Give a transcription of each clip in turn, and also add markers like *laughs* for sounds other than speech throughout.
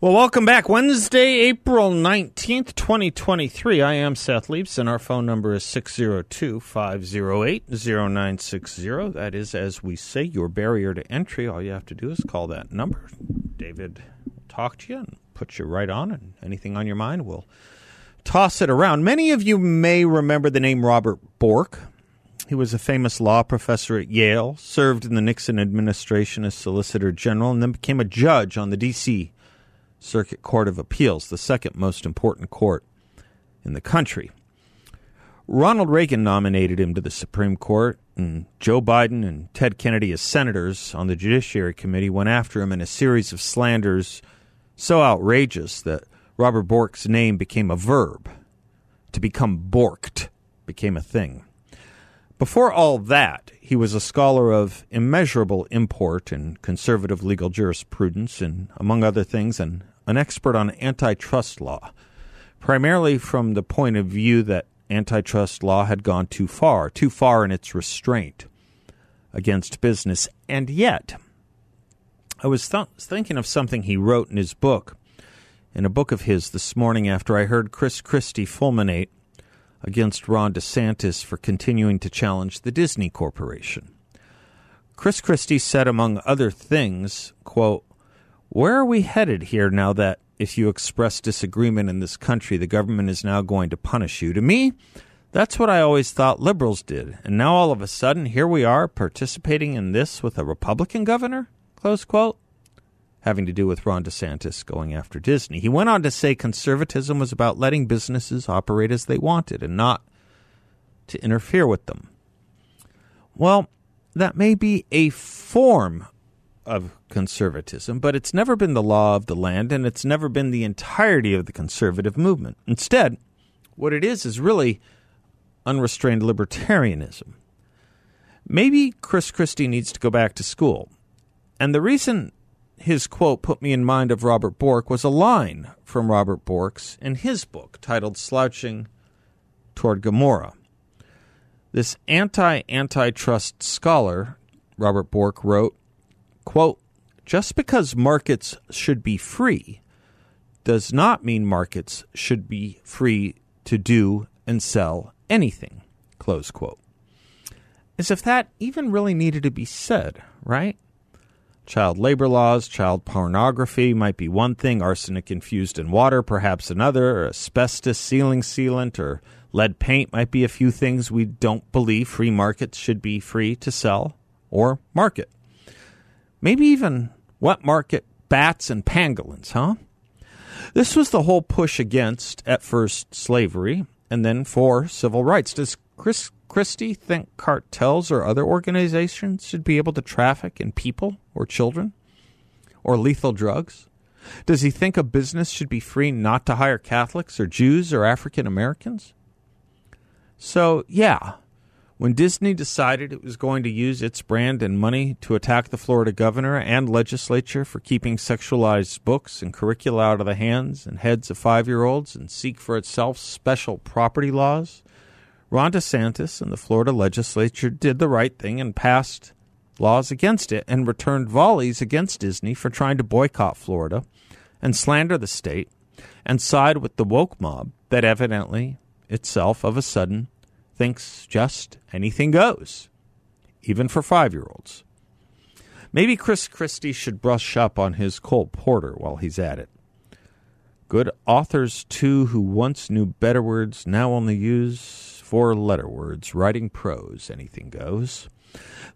Well, welcome back. Wednesday, April 19th, 2023. I am Seth Leibsohn, and our phone number is 602 508 0960. That is, as we say, your barrier to entry. All you have to do is call that number. David will talk to you and put you right on, and anything on your mind, we'll toss it around. Many of you may remember the name Robert Bork. He was a famous law professor at Yale, served in the Nixon administration as Solicitor General, and then became a judge on the D.C. Circuit Court of Appeals, the second most important court in the country. Ronald Reagan nominated him to the Supreme Court, and Joe Biden and Ted Kennedy, as senators on the Judiciary Committee, went after him in a series of slanders so outrageous that Robert Bork's name became a verb. To become borked became a thing. Before all that, he was a scholar of immeasurable import in conservative legal jurisprudence and, among other things, an, an expert on antitrust law, primarily from the point of view that antitrust law had gone too far, too far in its restraint against business. And yet, I was th- thinking of something he wrote in his book, in a book of his this morning after I heard Chris Christie fulminate against Ron DeSantis for continuing to challenge the Disney Corporation. Chris Christie said, among other things, quote, Where are we headed here now that if you express disagreement in this country, the government is now going to punish you? To me, that's what I always thought liberals did. And now all of a sudden, here we are participating in this with a Republican governor? Close quote having to do with Ron DeSantis going after Disney. He went on to say conservatism was about letting businesses operate as they wanted and not to interfere with them. Well, that may be a form of conservatism, but it's never been the law of the land and it's never been the entirety of the conservative movement. Instead, what it is is really unrestrained libertarianism. Maybe Chris Christie needs to go back to school. And the reason his quote put me in mind of Robert Bork was a line from Robert Bork's in his book titled Slouching Toward Gomorrah. This anti antitrust scholar, Robert Bork, wrote, quote, Just because markets should be free does not mean markets should be free to do and sell anything. Close quote. As if that even really needed to be said, right? Child labor laws, child pornography might be one thing, arsenic infused in water perhaps another, asbestos ceiling sealant or lead paint might be a few things we don't believe free markets should be free to sell or market. Maybe even wet market bats and pangolins, huh? This was the whole push against, at first, slavery and then for civil rights. Does Chris Christie think cartels or other organizations should be able to traffic in people or children or lethal drugs? Does he think a business should be free not to hire Catholics or Jews or African Americans? So, yeah, when Disney decided it was going to use its brand and money to attack the Florida governor and legislature for keeping sexualized books and curricula out of the hands and heads of five year olds and seek for itself special property laws, Ron DeSantis and the Florida legislature did the right thing and passed laws against it and returned volleys against Disney for trying to boycott Florida and slander the state and side with the woke mob that evidently itself of a sudden thinks just anything goes, even for five year olds. Maybe Chris Christie should brush up on his Cole Porter while he's at it. Good authors, too, who once knew better words now only use four letter words, writing prose, anything goes.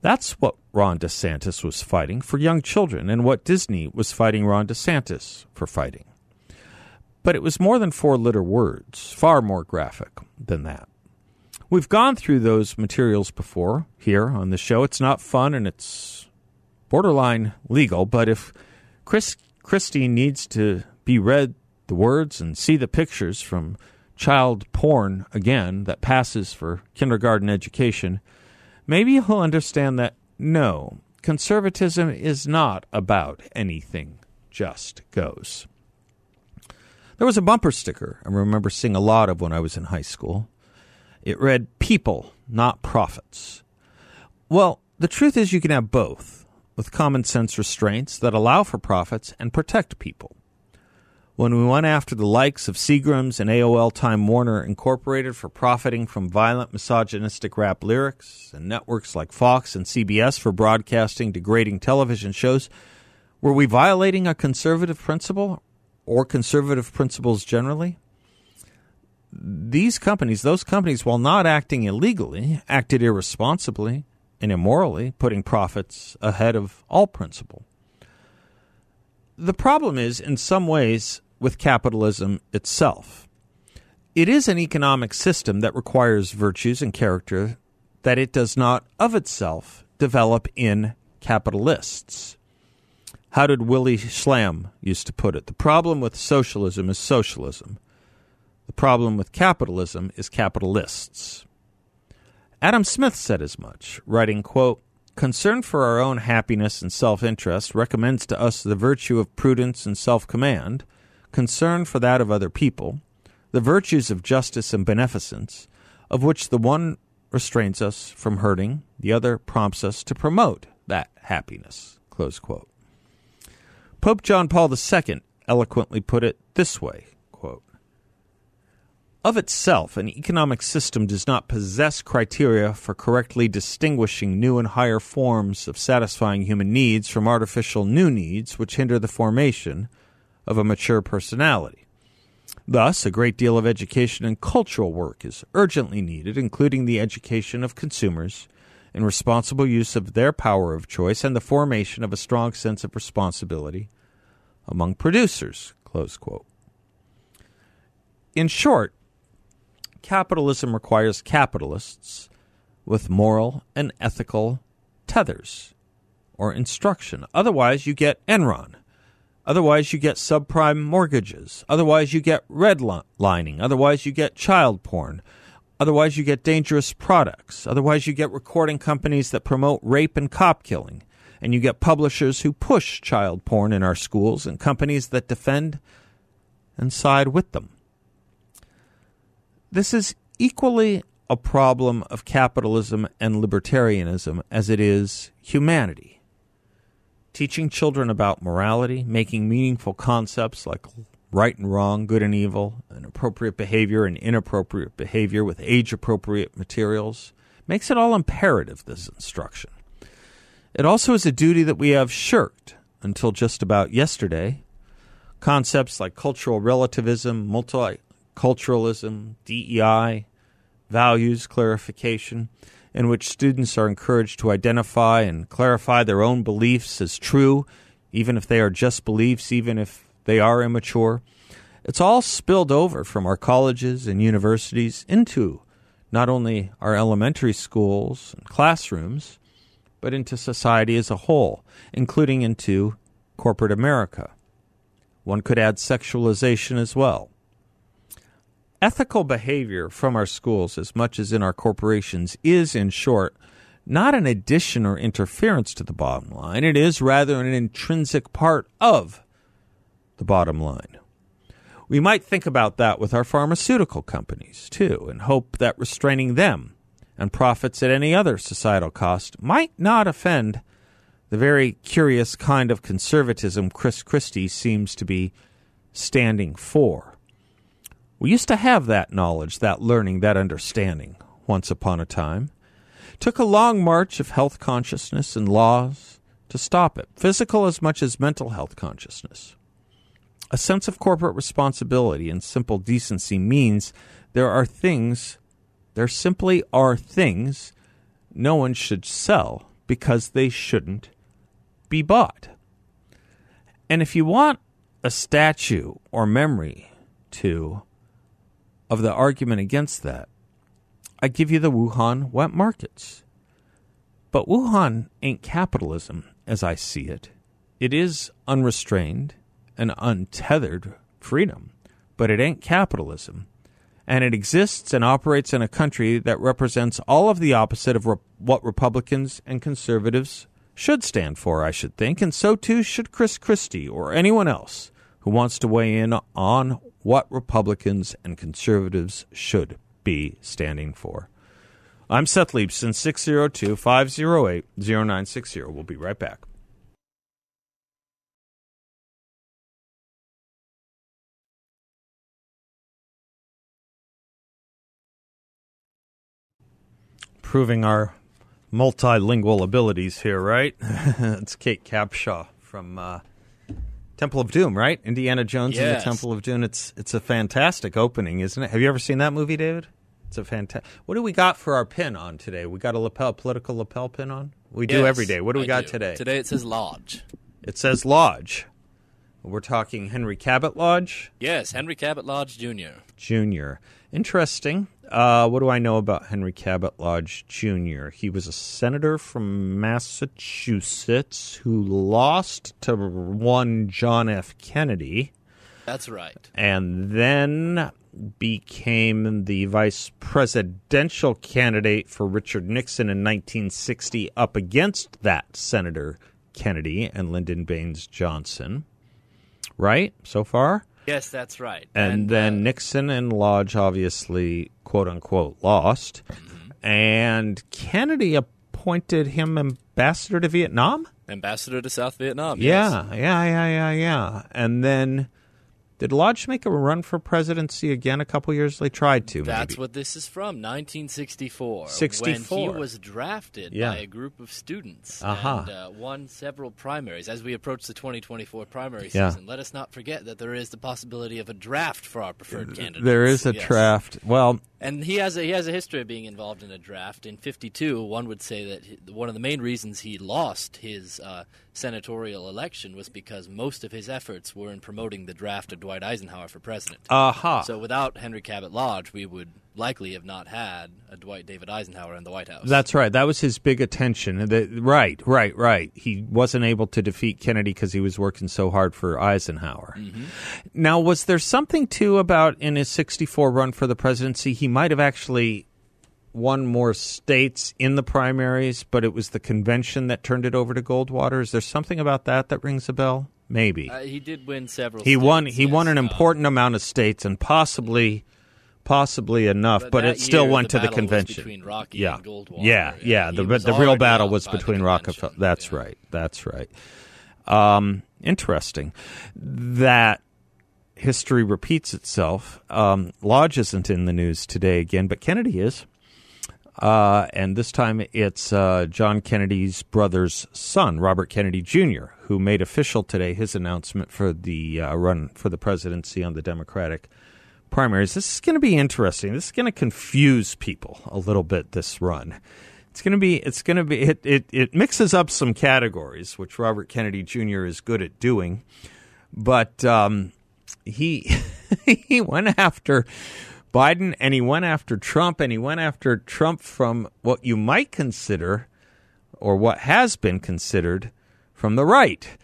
That's what Ron DeSantis was fighting for young children, and what Disney was fighting Ron DeSantis for fighting. But it was more than four letter words, far more graphic than that. We've gone through those materials before here on the show. It's not fun and it's borderline legal, but if Chris Christie needs to be read the words and see the pictures from child porn again that passes for kindergarten education, maybe he'll understand that no, conservatism is not about anything just goes. There was a bumper sticker I remember seeing a lot of when I was in high school. It read, People, not profits. Well, the truth is you can have both, with common sense restraints that allow for profits and protect people. When we went after the likes of Seagram's and AOL Time Warner Incorporated for profiting from violent misogynistic rap lyrics, and networks like Fox and CBS for broadcasting degrading television shows, were we violating a conservative principle or conservative principles generally? These companies, those companies, while not acting illegally, acted irresponsibly and immorally, putting profits ahead of all principle. The problem is, in some ways, with capitalism itself. It is an economic system that requires virtues and character that it does not of itself develop in capitalists. How did Willie Schlamm used to put it? The problem with socialism is socialism. The problem with capitalism is capitalists. Adam Smith said as much, writing, quote, Concern for our own happiness and self interest recommends to us the virtue of prudence and self command, concern for that of other people, the virtues of justice and beneficence, of which the one restrains us from hurting, the other prompts us to promote that happiness. Pope John Paul II eloquently put it this way quote, Of itself, an economic system does not possess criteria for correctly distinguishing new and higher forms of satisfying human needs from artificial new needs which hinder the formation of a mature personality. Thus, a great deal of education and cultural work is urgently needed, including the education of consumers in responsible use of their power of choice and the formation of a strong sense of responsibility among producers. In short, capitalism requires capitalists with moral and ethical tethers or instruction. Otherwise, you get Enron. Otherwise, you get subprime mortgages. Otherwise, you get redlining. Otherwise, you get child porn. Otherwise, you get dangerous products. Otherwise, you get recording companies that promote rape and cop killing. And you get publishers who push child porn in our schools and companies that defend and side with them. This is equally a problem of capitalism and libertarianism as it is humanity. Teaching children about morality, making meaningful concepts like right and wrong, good and evil, and appropriate behavior and inappropriate behavior with age appropriate materials makes it all imperative, this instruction. It also is a duty that we have shirked until just about yesterday. Concepts like cultural relativism, multiculturalism, DEI, values clarification, in which students are encouraged to identify and clarify their own beliefs as true, even if they are just beliefs, even if they are immature. It's all spilled over from our colleges and universities into not only our elementary schools and classrooms, but into society as a whole, including into corporate America. One could add sexualization as well. Ethical behavior from our schools, as much as in our corporations, is, in short, not an addition or interference to the bottom line. It is rather an intrinsic part of the bottom line. We might think about that with our pharmaceutical companies, too, and hope that restraining them and profits at any other societal cost might not offend the very curious kind of conservatism Chris Christie seems to be standing for. We used to have that knowledge, that learning, that understanding once upon a time. It took a long march of health consciousness and laws to stop it, physical as much as mental health consciousness. A sense of corporate responsibility and simple decency means there are things, there simply are things no one should sell because they shouldn't be bought. And if you want a statue or memory to of the argument against that, I give you the Wuhan wet markets. But Wuhan ain't capitalism as I see it. It is unrestrained and untethered freedom, but it ain't capitalism. And it exists and operates in a country that represents all of the opposite of re- what Republicans and conservatives should stand for, I should think, and so too should Chris Christie or anyone else who wants to weigh in on what Republicans and conservatives should be standing for. I'm Seth Leibsohn, 602 508 0960. We'll be right back. Proving our multilingual abilities here, right? *laughs* it's Kate Capshaw from uh, Temple of Doom, right? Indiana Jones and the Temple of Doom. It's it's a fantastic opening, isn't it? Have you ever seen that movie, David? It's a fantastic. What do we got for our pin on today? We got a lapel, political lapel pin on. We do Yes, every day. What do we I got do. today? Today it says Lodge. It says Lodge. We're talking Henry Cabot Lodge Yes, Henry Cabot Lodge Jr. Jr. Interesting. Uh, what do I know about Henry Cabot Lodge Jr.? He was a senator from Massachusetts who lost to one John F. Kennedy That's right. and then became the vice presidential candidate for Richard Nixon in 1960 up against that Senator Kennedy and Lyndon Baines Johnson. Right? So far? Yes, that's right. And, then uh, Nixon and Lodge obviously, quote unquote, lost. Mm-hmm. And Kennedy appointed him ambassador to Vietnam? ambassador to South Vietnam. yes. Yeah, yeah, yeah, yeah, yeah. And then did Lodge make a run for presidency again a couple years? They tried to. That's maybe. what this is from, 1964. 64. When he was drafted Yeah. by a group of students Uh-huh. and uh, won several primaries. As we approach the 2024 primary Yeah. season, let us not forget that there is the possibility of a draft for our preferred candidates. There is a Yes. draft. Well, And he has a, he has a history of being involved in a draft. In '52, one would say that one of the main reasons he lost his uh, senatorial election was because most of his efforts were in promoting the draft of Dwight Eisenhower for president. aha. so without Henry Cabot Lodge, we would likely have not had a Dwight David Eisenhower in the White House. That's right. That was his big attention. The- right, right, right. He wasn't able to defeat Kennedy because he was working so hard for Eisenhower. Mm-hmm. Now, was there something too about in his 64 run for the presidency? He might have actually won more states in the primaries, but it was the convention that turned it over to Goldwater. Is there something about that that rings a bell? Maybe. uh, he did win several. he won states, he won yes. an Uh, important amount of states and possibly possibly enough, but, that it still year, went the to the convention. between Rocky yeah. and Goldwater. Yeah, yeah. He The the real battle was between. Rockefeller. That's Yeah. right. That's right. Um, interesting. That history repeats itself. Um, Lodge isn't in the news today again, but Kennedy is. Uh, and this time it's uh, John Kennedy's brother's son, Robert Kennedy Jr., who made official today his announcement for the uh, run for the presidency on the Democratic primaries. This is going to be interesting. This is going to confuse people a little bit. This run, it's going to be. It's going to be. It, it it mixes up some categories, which Robert Kennedy Jr. is good at doing, but um, he *laughs* he went after Biden and he went after Trump and he went after Trump from what you might consider or what has been considered from the right.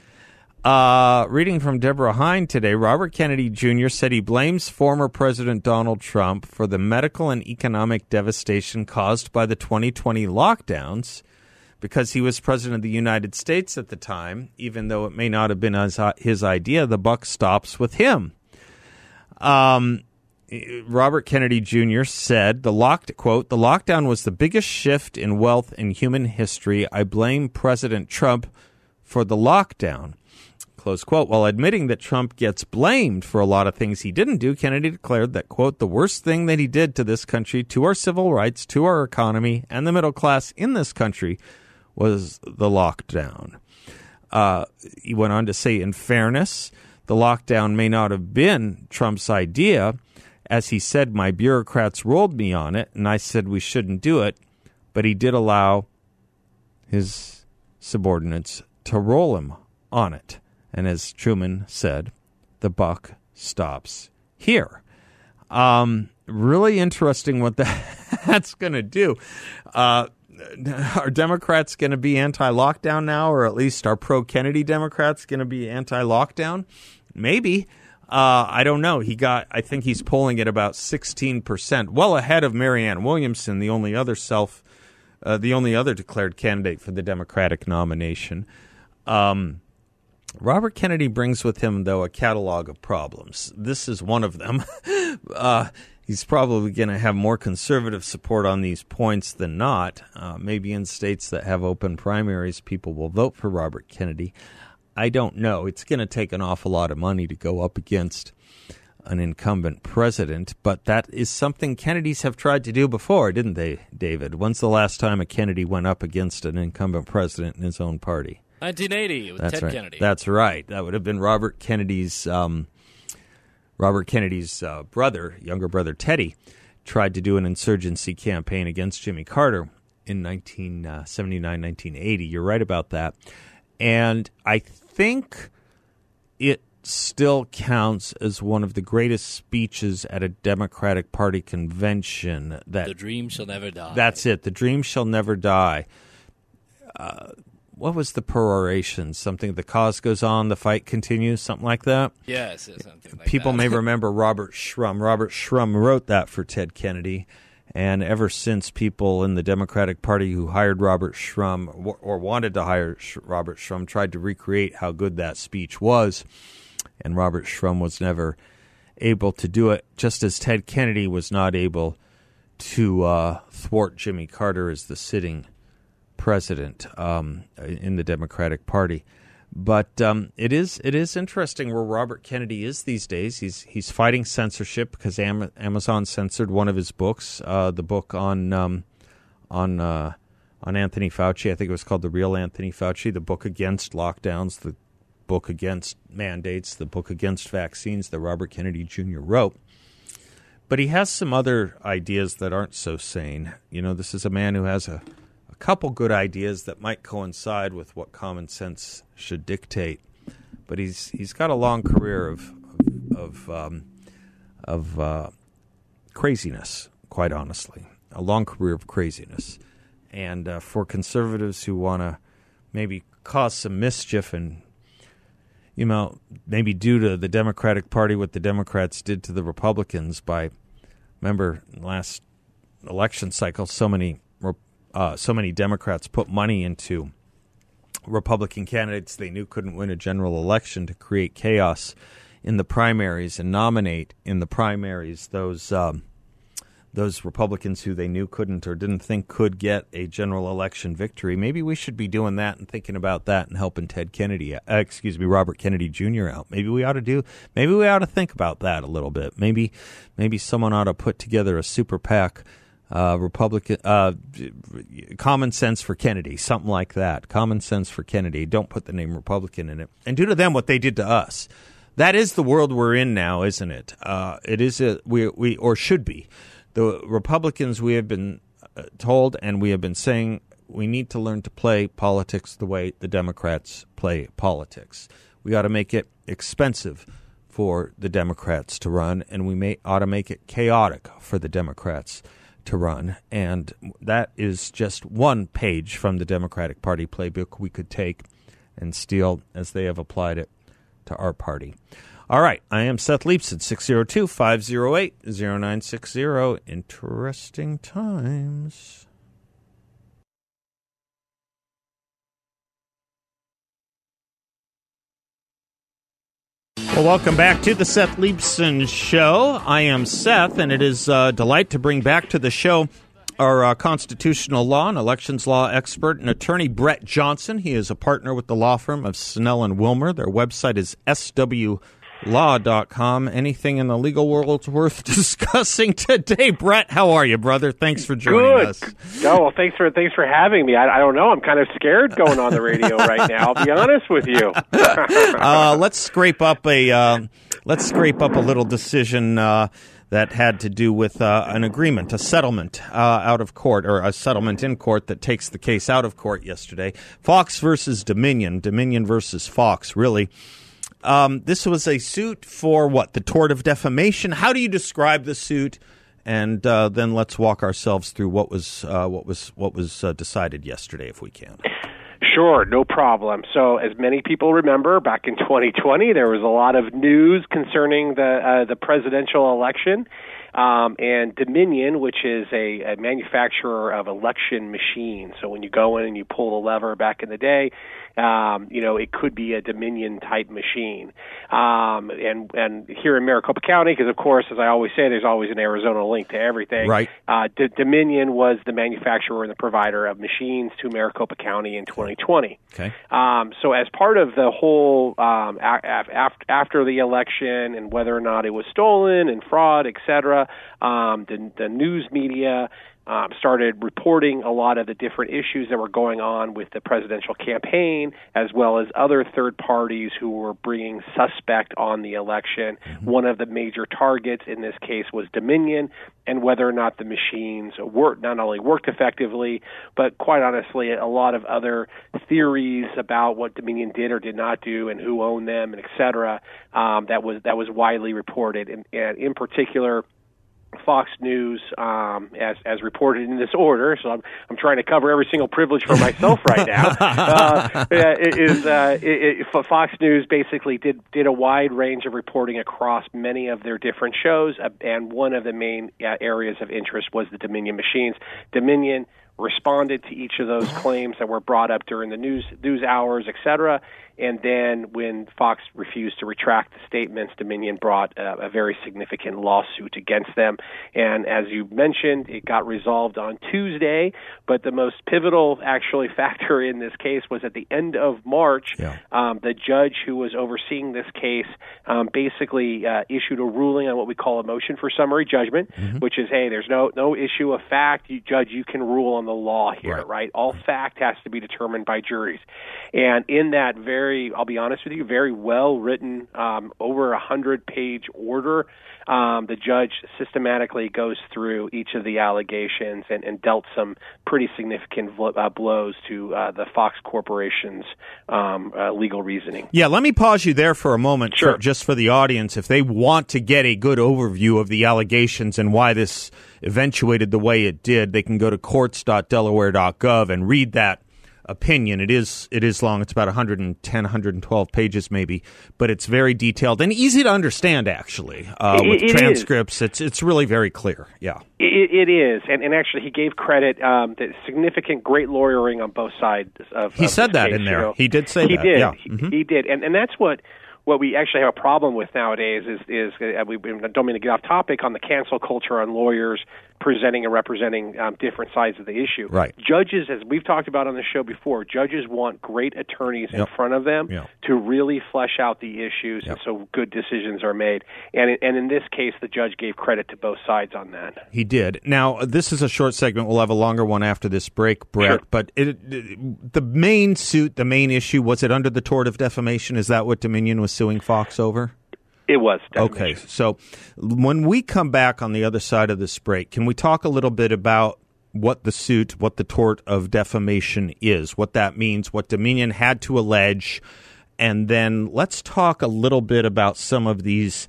Uh, reading from Deborah Heine today, Robert Kennedy Jr. said he blames former President Donald Trump for the medical and economic devastation caused by the 2020 lockdowns because he was president of the United States at the time, even though it may not have been his, his idea, the buck stops with him. Um, Robert Kennedy Jr. said the locked quote the lockdown was the biggest shift in wealth in human history. I blame President Trump for the lockdown. Close quote. While admitting that Trump gets blamed for a lot of things he didn't do, Kennedy declared that, quote, the worst thing that he did to this country, to our civil rights, to our economy, and the middle class in this country was the lockdown. Uh, he went on to say, in fairness, the lockdown may not have been Trump's idea. As he said, my bureaucrats rolled me on it, and I said we shouldn't do it, but he did allow his subordinates to roll him on it. And as Truman said, the buck stops here. Um, really interesting what that, *laughs* that's going to do. Uh, *laughs* are Democrats going to be anti lockdown now, or at least are pro Kennedy Democrats going to be anti lockdown? maybe. Uh, I don't know. He got. I think he's polling at about sixteen percent, well ahead of Marianne Williamson, the only other self, uh, the only other declared candidate for the Democratic nomination. Um, Robert Kennedy brings with him, though, a catalog of problems. This is one of them. *laughs* uh, he's probably going to have more conservative support on these points than not. Uh, maybe in states that have open primaries, people will vote for Robert Kennedy. I don't know. It's going to take an awful lot of money to go up against an incumbent president, but that is something Kennedys have tried to do before, didn't they, David? When's the last time a Kennedy went up against an incumbent president in his own party? 1980 with That's Ted right. Kennedy. That's right. That would have been Robert Kennedy's um, Robert Kennedy's uh, brother, younger brother Teddy, tried to do an insurgency campaign against Jimmy Carter in 1979, 1980. You're right about that. And I think it still counts as one of the greatest speeches at a Democratic Party convention that the dream shall never die. that's it. The dream shall never die. Uh, what was the peroration? Something the cause goes on, the fight continues, something like that. yes, it's something like People that. may *laughs* remember Robert Shrum. Robert Shrum wrote that for Ted Kennedy. And ever since people in the Democratic Party who hired Robert Shrum or- wanted to hire Robert Shrum tried to recreate how good that speech was. And Robert Shrum was never able to do it, just as Ted Kennedy was not able to uh, thwart Jimmy Carter as the sitting president um, in the Democratic Party. But um, it is it is interesting where Robert Kennedy is these days. He's he's fighting censorship because Am- Amazon censored one of his books, uh, the book on um, on uh, on Anthony Fauci. I think it was called the Real Anthony Fauci. The book against lockdowns, the book against mandates, the book against vaccines that Robert Kennedy Jr. wrote. But he has some other ideas that aren't so sane. You know, this is a man who has a, a couple good ideas that might coincide with what common sense should dictate. But he's he's got a long career of of of, um, of uh, craziness, quite honestly, a long career of craziness. And uh, for conservatives who want to maybe cause some mischief and you know, maybe due to the Democratic Party, what the Democrats did to the Republicans by, remember, last election cycle, so many, uh, so many Democrats put money into Republican candidates they knew couldn't win a general election to create chaos in the primaries and nominate in the primaries those um, those Republicans who they knew couldn't or didn't think could get a general election victory. Maybe we should be doing that and thinking about that and helping Ted Kennedy, uh, excuse me, Robert Kennedy Jr. out. Maybe we ought to do. Maybe we ought to think about that a little bit. Maybe maybe someone ought to put together a super PAC. Uh, Republican, uh, common sense for Kennedy, something like that. Common sense for Kennedy. Don't put the name Republican in it, and do to them what they did to us. That is the world we're in now, isn't it? Uh, it is a we we or should be the Republicans, we have been uh, told and we have been saying we need to learn to play politics the way the Democrats play politics. We ought to make it expensive for the Democrats to run, and we may ought to make it chaotic for the Democrats to run. And that is just one page from the Democratic Party playbook we could take and steal as they have applied it to our party. All right, I am Seth Leibsohn, 602 508 0960. Interesting times. Well, welcome back to the Seth Leibsohn Show. I am Seth, and it is a delight to bring back to the show our uh, constitutional law and elections law expert and attorney Brett Johnson. He is a partner with the law firm of Snell and Wilmer. Their website is swlaw.com. Anything in the legal world worth *laughs* discussing today? Brett, how are you, brother? Thanks for joining Good. us. Oh, well, thanks for thanks for having me. I, I don't know. I'm kind of scared going on the radio right now. I'll be honest with you. *laughs* uh, let's scrape up a uh, let's scrape up a little decision uh, that had to do with uh, an agreement, a settlement uh, out of court, or a settlement in court that takes the case out of court yesterday. Fox versus Dominion, Dominion versus Fox. Really, um, this was a suit for what? The tort of defamation. How do you describe the suit? And uh, then let's walk ourselves through what was uh, what was what was uh, decided yesterday, if we can. Sure, no problem. So, as many people remember, back in *laughs* 2020, there was a lot of news concerning the uh, the presidential election. Um, and Dominion, which is a, a manufacturer of election machines. So when you go in and you pull the lever back in the day, um, you know, it could be a Dominion type machine. Um, and and here in Maricopa County, because of course, as I always say, there's always an Arizona link to everything. Right. Uh, D- Dominion was the manufacturer and the provider of machines to Maricopa County in 2020. Okay. Um, so as part of the whole um, a- a- after the election and whether or not it was stolen and fraud, et cetera, um, the, the news media um, started reporting a lot of the different issues that were going on with the presidential campaign, as well as other third parties who were bringing suspect on the election. Mm-hmm. One of the major targets in this case was Dominion, and whether or not the machines worked not only worked effectively, but quite honestly, a lot of other theories about what Dominion did or did not do, and who owned them, and et cetera. Um, that was that was widely reported, and, and in particular Fox News um, as as reported in this order. So I'm I'm trying to cover every single privilege for myself right now. *laughs* uh, it is uh, it, it, Fox News basically did did a wide range of reporting across many of their different shows, uh, and one of the main uh, areas of interest was the Dominion machines. Dominion responded to each of those claims that were brought up during the news news hours, et cetera, and then when Fox refused to retract the statements, Dominion brought a, a, very significant lawsuit against them. And as you mentioned, it got resolved on Tuesday. But the most pivotal, actually, *laughs* factor in this case was at the end of March, yeah. um, the judge who was overseeing this case um, basically uh, issued a ruling on what we call a motion for summary judgment, mm-hmm. which is, hey, there's no no issue of fact. You judge, you can rule on the law here, right? right? All fact has to be determined by juries. And in that very very, I'll be honest with you, very well written, um, over a hundred page order. Um, the judge systematically goes through each of the allegations and, and dealt some pretty significant uh, blows to uh, the Fox Corporation's um, uh, legal reasoning. Yeah, let me pause you there for a moment, sure. for, just for the audience. If they want to get a good overview of the allegations and why this eventuated the way it did, they can go to courts.delaware.gov and read that opinion. It is it is long. It's about 110, 112 pages maybe, but it's very detailed and easy to understand. Actually, uh, with it transcripts, is. it's it's really very clear. Yeah, it, it is, and and actually, he gave credit um, to significant, great lawyering on both sides of. He of said that case, in there. You know? He did say he that. Did. Yeah. He, mm-hmm. he did, and and that's what what we actually have a problem with nowadays is is uh, we don't mean to get off topic on the cancel culture on lawyers presenting and representing um, different sides of the issue. Right. Judges, as we've talked about on the show before, judges want great attorneys yep. in front of them yep. to really flesh out the issues, yep. and so good decisions are made. And and in this case, the judge gave credit to both sides on that. He did. Now, this is a short segment. We'll have a longer one after this break, Brett. Sure. But it, it, the main suit, the main issue, was it under the tort of defamation? Is that what Dominion was suing Fox over? It was. Okay. So when we come back on the other side of this break, can we talk a little bit about what the suit, what the tort of defamation is, what that means, what Dominion had to allege, and then let's talk a little bit about some of these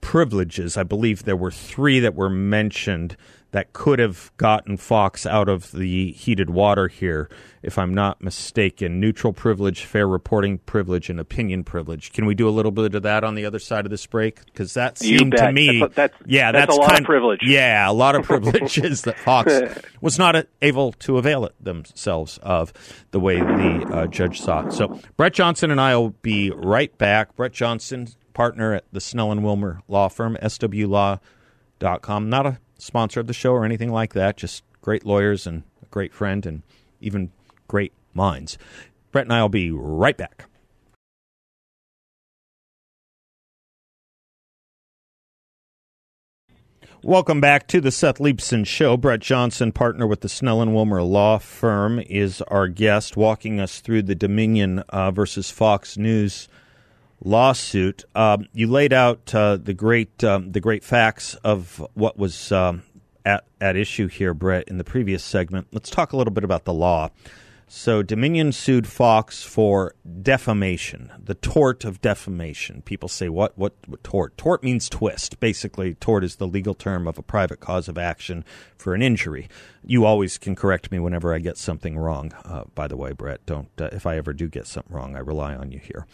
privileges. I believe there were three that were mentioned that could have gotten Fox out of the heated water here, if I'm not mistaken. Neutral privilege, fair reporting privilege, and opinion privilege. Can we do a little bit of that on the other side of this break? Because that seemed to me, that's, that's, yeah, that's, that's, a lot kind of privilege. Yeah, a lot of privileges *laughs* that Fox was not able to avail it themselves of the way the uh, judge saw it. So Brett Johnson and I will be right back. Brett Johnson, partner at the Snell and Wilmer law firm, swlaw.com. Not a sponsor of the show or anything like that. Just great lawyers and a great friend and even great minds. Brett and I will be right back. Welcome back to the Seth Leibsohn Show. Brett Johnson, partner with the Snell and Wilmer Law Firm, is our guest, walking us through the Dominion uh, versus Fox News lawsuit. Um, you laid out uh, the great um, the great facts of what was um, at at issue here, Brett, in the previous segment. Let's talk a little bit about the law. So Dominion sued Fox for defamation, the tort of defamation. People say, what, what, what tort? Tort means twist. Basically, tort is the legal term of a private cause of action for an injury. You always can correct me whenever I get something wrong. Uh, by the way, Brett, don't. Uh, if I ever do get something wrong, I rely on you here.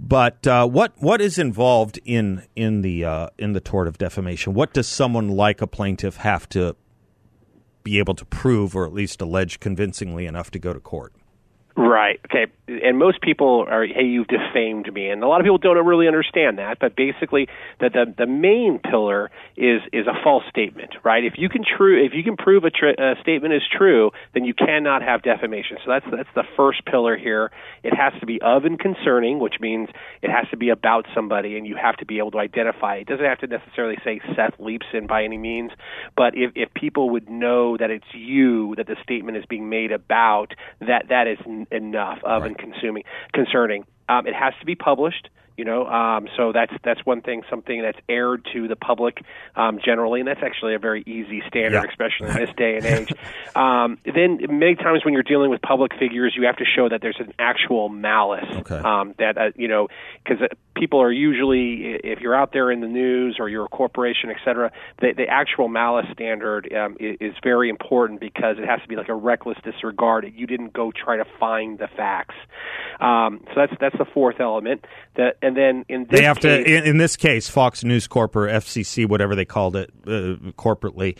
But uh, what what is involved in in the uh, in the tort of defamation? What does someone like a plaintiff have to be able to prove, or at least allege convincingly enough to go to court? Right. Okay. And most people are, hey, you've defamed me, and a lot of people don't really understand that. But basically, the the, the main pillar is is a false statement, right? If you can true, if you can prove a, tr- a statement is true, then you cannot have defamation. So that's that's the first pillar here. It has to be of and concerning, which means it has to be about somebody, and you have to be able to identify. It doesn't have to necessarily say Seth Leibsohn by any means, but if if people would know that it's you that the statement is being made about, that that is enough of right. and consuming concerning. Um, it has to be published. You know, um, so that's that's one thing, something that's aired to the public um, generally, and that's actually a very easy standard, yeah. especially in *laughs* this day and age. um, then many times when you're dealing with public figures, you have to show that there's an actual malice. Okay. Um, that uh, you know, because uh, people are usually, if you're out there in the news or you're a corporation, et cetera, the, the actual malice standard um, is, is very important because it has to be like a reckless disregard. You didn't go try to find the facts. Um, so that's that's the fourth element. That and then in this they have case, to in, in, this case, Fox News Corp or FCC, whatever they called it uh, corporately,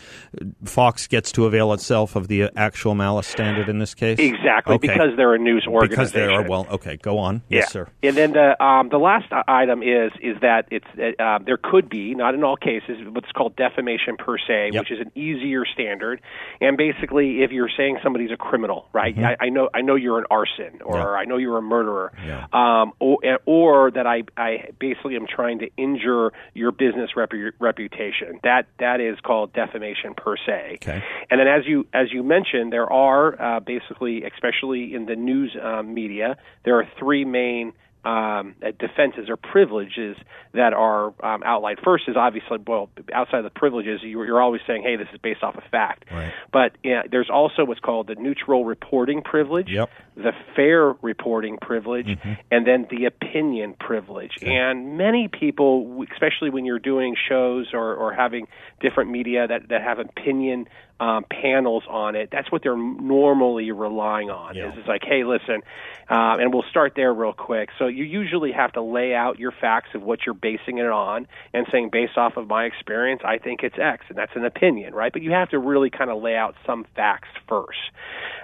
Fox gets to avail itself of the actual malice standard in this case. Exactly okay. because they're a news organization. Because they are well. Okay, go on. Yeah. Yes, sir. And then the um, the last item is is that it's uh, there could be not in all cases what's called defamation per se, yep. which is an easier standard. And basically, if you're saying somebody's a criminal, right? Mm-hmm. I, I, know I know you're an arson, or yeah. I know you're a murderer, yeah. um, or, or that I I basically am trying to injure your business repu- reputation. That that is called defamation per se. Okay. And then as you as you mentioned, there are uh, basically, especially in the news um, media, there are three main um, defenses or privileges that are um, outlined. First is obviously, well, outside of the privileges, you're, you're always saying, hey, this is based off of fact. Right. But there's also what's called the neutral reporting privilege, yep. the fair reporting privilege, mm-hmm. and then the opinion privilege. Okay. And many people, especially when you're doing shows or, or having different media that, that have opinion um, panels on it. That's what they're normally relying on. Yeah. Is it's like, hey, listen, uh, and we'll start there real quick. So you usually have to lay out your facts of what you're basing it on, and saying based off of my experience, I think it's X, and that's an opinion, right? But you have to really kind of lay out some facts first.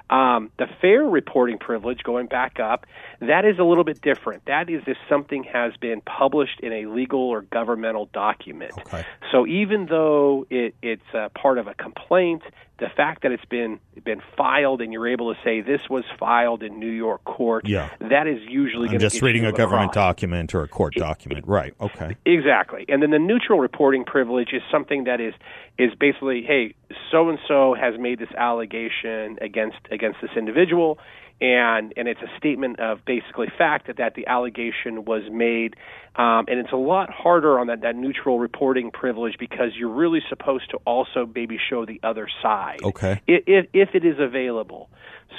Um, the fair reporting privilege, going back up, that is a little bit different. That is if something has been published in a legal or governmental document. Okay. So even though it, it's a part of a complaint, the fact that it's been been filed and you're able to say this was filed in New York court, yeah. that is usually I'm just reading a government document or a court document, right? Okay, exactly. And then the neutral reporting privilege is something that is is basically, hey, so and so has made this allegation against against this individual, and and it's a statement of basically fact that, that the allegation was made. Um, and it's a lot harder on that, that neutral reporting privilege because you're really supposed to also maybe show the other side. Okay. If, if it is available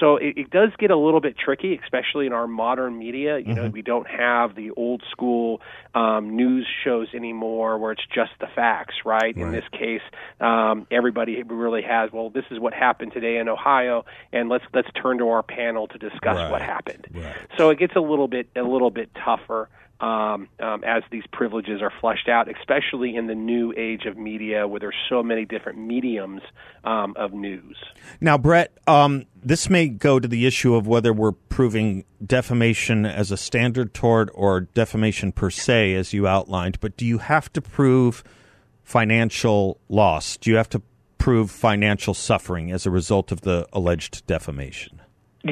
so it, it does get a little bit tricky especially in our modern media. You know Mhm. we don't have the old school um, news shows anymore where it's just the facts right, in this case um, everybody really has well this is what happened today in ohio and let's let's turn to our panel to discuss Right. what happened. Right. So it gets a little bit a little bit tougher um, um, as these privileges are fleshed out, especially in the new age of media where there's so many different mediums um, of news. Now, Brett, um, this may go to the issue of whether we're proving defamation as a standard tort or defamation per se, as you outlined. But do you have to prove financial loss? Do you have to prove financial suffering as a result of the alleged defamation?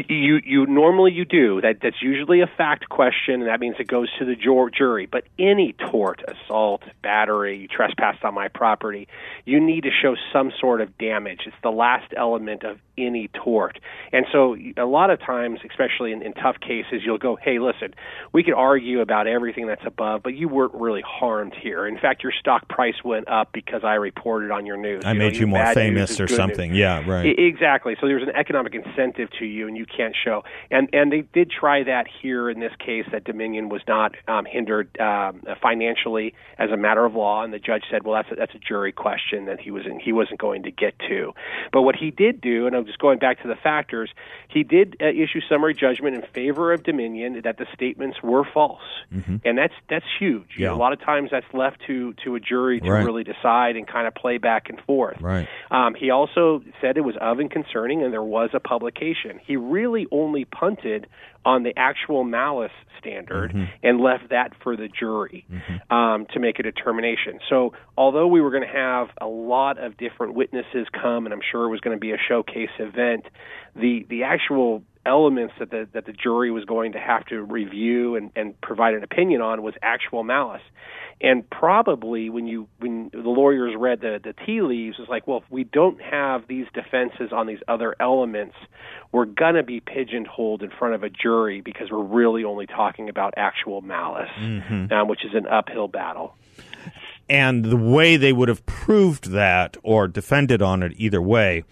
You you normally you do that. That's usually a fact question, and that means it goes to the jury. But any tort, assault, battery, trespass on my property, you need to show some sort of damage. It's the last element of any tort. And so, a lot of times, especially in, in tough cases, you'll go, "Hey, listen, we could argue about everything that's above, but you weren't really harmed here. In fact, your stock price went up because I reported on your news. I know, made you more famous or good news. something. Yeah, right. Exactly. So there's an economic incentive to you, and you you can't show. And and they did try that here in this case that Dominion was not um, hindered um, financially as a matter of law, and the judge said, well, that's a, that's a jury question that he wasn't he wasn't going to get to. But what he did do, and I'm just going back to the factors, he did uh, issue summary judgment in favor of Dominion that the statements were false, mm-hmm. and that's that's huge. Yeah. You know, a lot of times that's left to to a jury to right. really decide and kind of play back and forth. Right. Um, he also said it was of and concerning, and there was a publication. He really only punted on the actual malice standard mm-hmm. and left that for the jury mm-hmm. um, to make a determination. So, although we were going to have a lot of different witnesses come, and I'm sure it was going to be a showcase event, the the actual elements that the that the jury was going to have to review and, and provide an opinion on was actual malice. And probably when you when the lawyers read the the tea leaves, it's like, well, if we don't have these defenses on these other elements, we're gonna be pigeonholed in front of a jury because we're really only talking about actual malice, mm-hmm. um, which is an uphill battle. And the way they would have proved that or defended on it either way,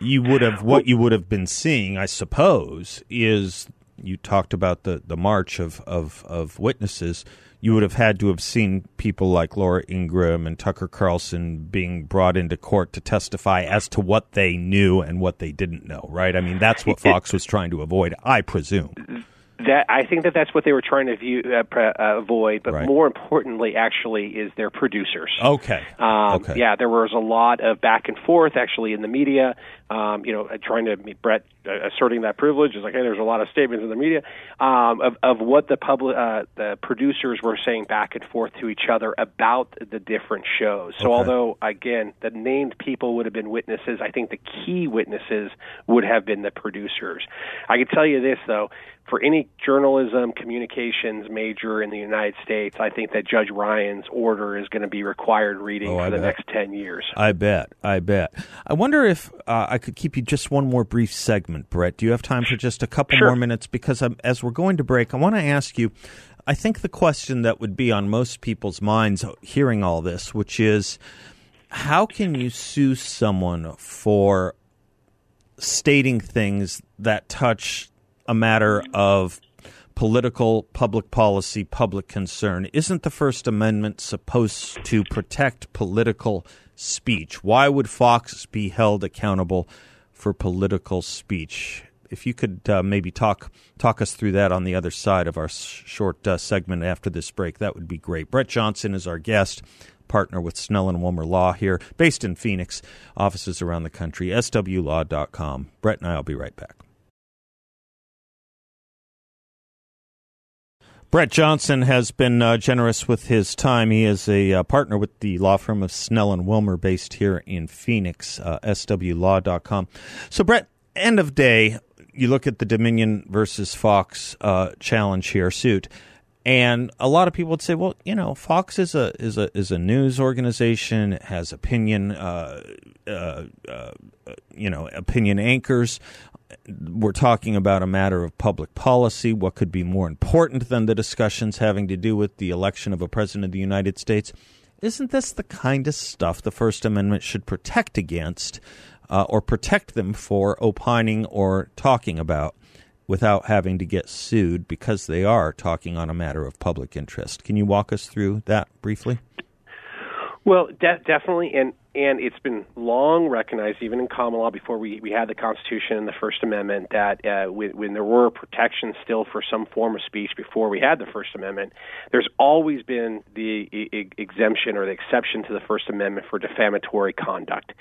you would have what you would have been seeing, I suppose, is you talked about the, the march of, of, of witnesses you would have had to have seen people like Laura Ingraham and Tucker Carlson being brought into court to testify as to what they knew and what they didn't know, right? I mean, that's what Fox was trying to avoid, I presume. That I think that that's what they were trying to view, uh, pre- uh, avoid, but right. more importantly, actually, is their producers. Okay. Um, okay. Yeah, there was a lot of back and forth actually in the media. Um, you know, uh, trying to meet Brett uh, asserting that privilege is like, hey, there's a lot of statements in the media um, of of what the public, uh, the producers were saying back and forth to each other about the different shows. So, okay. although again, the named people would have been witnesses, I think the key witnesses would have been the producers. I can tell you this though for any journalism communications major in the United States, I think that Judge Ryan's order is going to be required reading oh, for I the bet. next 10 years. I bet. I bet. I wonder if uh, I could keep you just one more brief segment, Brett. Do you have time for just a couple sure. more minutes? Because I'm, as we're going to break, I want to ask you I think the question that would be on most people's minds hearing all this, which is how can you sue someone for stating things that touch a matter of political, public policy, public concern. Isn't the First Amendment supposed to protect political speech? Why would Fox be held accountable for political speech? If you could uh, maybe talk talk us through that on the other side of our short uh, segment after this break, that would be great. Brett Johnson is our guest partner with Snell and Wilmer Law here, based in Phoenix, offices around the country, swlaw.com. Brett and I will be right back. Brett Johnson has been uh, generous with his time. He is a uh, partner with the law firm of Snell and Wilmer, based here in Phoenix, uh, swlaw.com. So, Brett, end of day, you look at the Dominion versus Fox uh, challenge here, suit, and a lot of people would say, well, you know, Fox is a is a is a news organization, has opinion, uh, uh, you know, opinion anchors we're talking about a matter of public policy. What could be more important than the discussions having to do with the election of a president of the United States? Isn't this the kind of stuff the First Amendment should protect against uh, or protect them for opining or talking about without having to get sued because they are talking on a matter of public interest? Can you walk us through that briefly? Well, de- definitely, and and it's been long recognized, even in common law, before we, we had the Constitution and the First Amendment, that uh, when, when there were protections still for some form of speech before we had the First Amendment, there's always been the e- exemption or the exception to the First Amendment for defamatory conduct,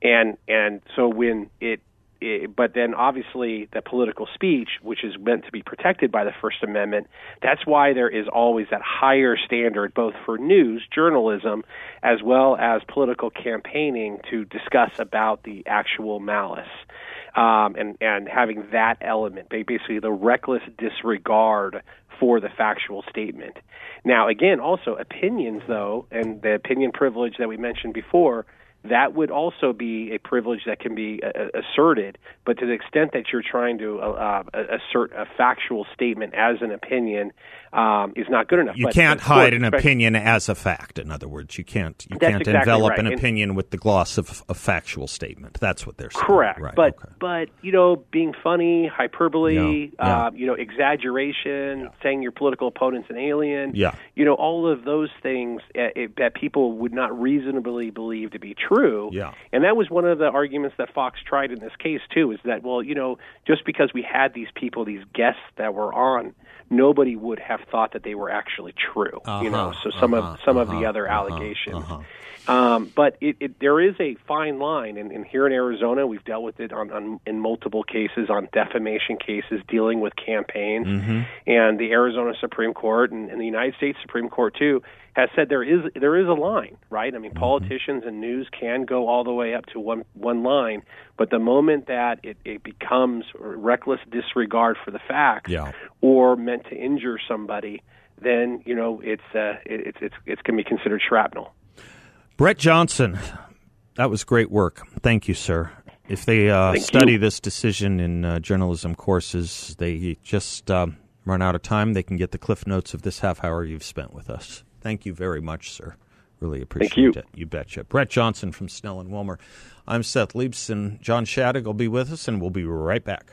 and and so when it but then obviously the political speech, which is meant to be protected by the First Amendment, that's why there is always that higher standard, both for news, journalism, as well as political campaigning to discuss about the actual malice. Um, and, and having that element, basically the reckless disregard for the factual statement. Now, again, also opinions, though, and the opinion privilege that we mentioned before, that would also be a privilege that can be uh, asserted. But to the extent that you're trying to uh, uh assert a factual statement as an opinion, um, is not good enough. You But can't hide an opinion as a fact. In other words, you can't you can't exactly envelop right. an And- opinion with the gloss of a factual statement. That's what they're saying. Correct, Right. but okay. but you know, being funny, hyperbole, Yeah, yeah. Uh, you know, exaggeration, saying your political opponent's an alien, Yeah. you know, all of those things uh, it, that people would not reasonably believe to be true. Yeah. and that was one of the arguments that Fox tried in this case too. Is that well, you know, just because we had these people, these guests that were on. Nobody would have thought that they were actually true, you know. Uh-huh, So some uh-huh, of some of uh-huh, the other uh-huh, allegations, uh-huh. um, but it, it, there is a fine line, and, and here in Arizona, we've dealt with it on, on in multiple cases, on defamation cases dealing with campaigns, Mm-hmm. and the Arizona Supreme Court and, and the United States Supreme Court too has said there is there is a line, right? I mean, Mm-hmm. politicians and news can go all the way up to one one line, but the moment that it, it becomes reckless disregard for the facts Yeah. or meant to injure somebody, then you know it's uh, it, it's it's it's going to be considered shrapnel. Brett Johnson, that was great work. Thank you, sir. If they uh, study you. this decision in uh, journalism courses, they just um, run out of time. They can get the cliff notes of this half hour you've spent with us. Thank you very much, sir. Really appreciate you. it. You betcha. Brett Johnson from Snell and Wilmer. I'm Seth and John Shattuck will be with us, and we'll be right back.